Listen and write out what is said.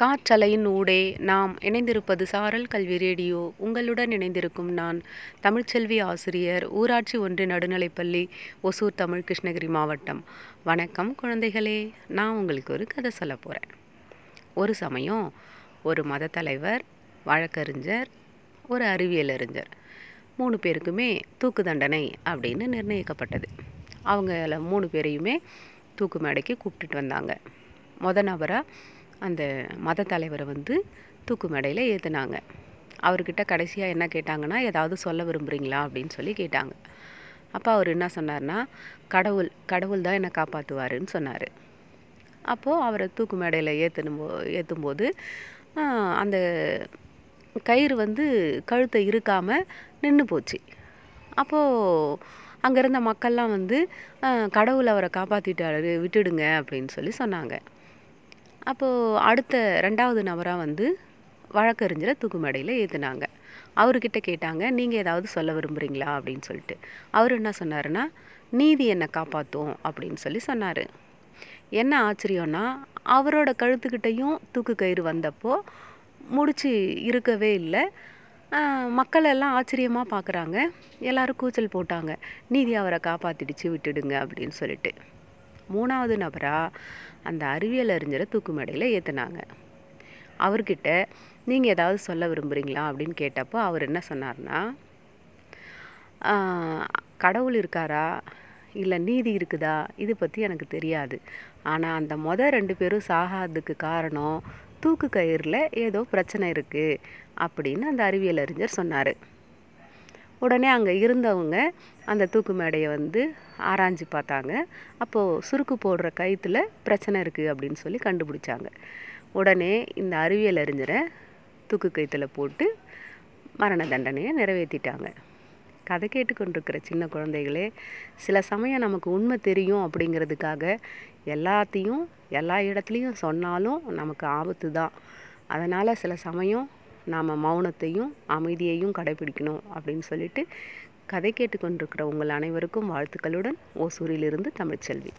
காற்றலையின் ஊடே நாம் இணைந்திருப்பது சாரல் கல்வி ரேடியோ. உங்களுடன் இணைந்திருக்கும் நான் தமிழ்ச்செல்வி ஆசிரியர் ஊராட்சி ஒன்று நடுநிலைப்பள்ளி ஒசூர் தமிழ் கிருஷ்ணகிரி மாவட்டம். வணக்கம் குழந்தைகளே நான் உங்களுக்கு ஒரு கதை சொல்ல போகிறேன் ஒரு சமயம் ஒரு மத தலைவர் வழக்கறிஞர் ஒரு அறிவியல் அறிஞர் மூணு பேருக்குமே தூக்கு தண்டனை அப்படின்னு நிர்ணயிக்கப்பட்டது. அவங்கள மூணு பேரையுமே தூக்கு மேடைக்கு கூப்பிட்டுட்டு வந்தாங்க. மொத நபராக அந்த மத தலைவரை வந்து தூக்கு மேடையில் ஏற்றுனாங்க அவர்கிட்ட கடைசியாக என்ன கேட்டாங்கன்னா ஏதாவது சொல்ல விரும்புகிறீங்களா அப்படின்னு சொல்லி கேட்டாங்க. அப்போ அவர் என்ன சொன்னார்னா கடவுள் கடவுள் தான் என்னை காப்பாற்றுவாருன்னு சொன்னார். அப்போது அவரை தூக்கு மேடையில் ஏற்றணும் போ ஏற்றும்போது அந்த கயிறு வந்து கழுத்தை இருக்காமல் நின்று போச்சு. அப்போது அங்கே இருந்த மக்கள்லாம் வந்து கடவுள் அவரை காப்பாற்றிட்டாரு விட்டுடுங்க அப்படின்னு சொல்லி சொன்னாங்க. அப்போது அடுத்த ரெண்டாவது நபராக வந்து வழக்கறிஞரை தூக்கு மேடையில் ஏற்றுனாங்க அவர்கிட்ட கேட்டாங்க நீங்கள் ஏதாவது சொல்ல விரும்புகிறீங்களா அப்படின்னு சொல்லிட்டு. அவர் என்ன சொன்னாருன்னா நீதி என்னை காப்பாற்றும் அப்படின்னு சொல்லி சொன்னார். என்ன ஆச்சரியம்னா அவரோட கழுத்துக்கிட்டையும் தூக்கு கயிறு வந்தப்போ முடிச்சு இருக்கவே இல்லை. மக்கள் எல்லாம் ஆச்சரியமாக பார்க்குறாங்க எல்லோரும் கூச்சல் போட்டாங்க. நீதி அவரை காப்பாற்றிடுச்சு விட்டுடுங்க அப்படின்னு சொல்லிட்டு. மூணாவது நபராக அந்த அறிவியல் அறிஞரை தூக்கு மேடையில் ஏற்றுனாங்க அவர்கிட்ட நீங்கள் ஏதாவது சொல்ல விரும்புகிறீங்களா அப்படின்னு கேட்டப்போ அவர் என்ன சொன்னார்னா கடவுள் இருக்காரா? இல்லை நீதி இருக்குதா? இது பற்றி எனக்கு தெரியாது. ஆனால் அந்த மொதல் ரெண்டு பேரும் சாகாததுக்கு காரணம் தூக்கு கயிறில் ஏதோ பிரச்சனை இருக்குது அப்படின்னு அந்த அறிவியல் அறிஞர் சொன்னார். உடனே அங்கே இருந்தவங்க அந்த தூக்கு மேடையை வந்து ஆராய்ஞ்சு பார்த்தாங்க. அப்போது சுருக்கு போடுற கயிற்றுல பிரச்சனை இருக்குது அப்படின்னு சொல்லி கண்டுபிடிச்சாங்க. உடனே இந்த அறிவியல் அறிஞரை தூக்கு கயிற்றுல போட்டு மரண தண்டனையை நிறைவேற்றிட்டாங்க கதை கேட்டுக்கொண்டிருக்கிற சின்ன குழந்தைகளே சில சமயம் நமக்கு உண்மை தெரியும் அப்படிங்கிறதுக்காக எல்லாத்தையும் எல்லா இடத்துலையும் சொன்னாலும் நமக்கு ஆபத்து தான் அதனால் சில சமயம் நாம் மௌனத்தையும் அமைதியையும் கடைபிடிக்கணும் அப்படின்னு சொல்லிட்டு கதை கேட்டுக்கொண்டிருக்கிற உங்கள் அனைவருக்கும் வாழ்த்துக்களுடன் ஓசூரிலிருந்து தமிழ்ச்செல்வி.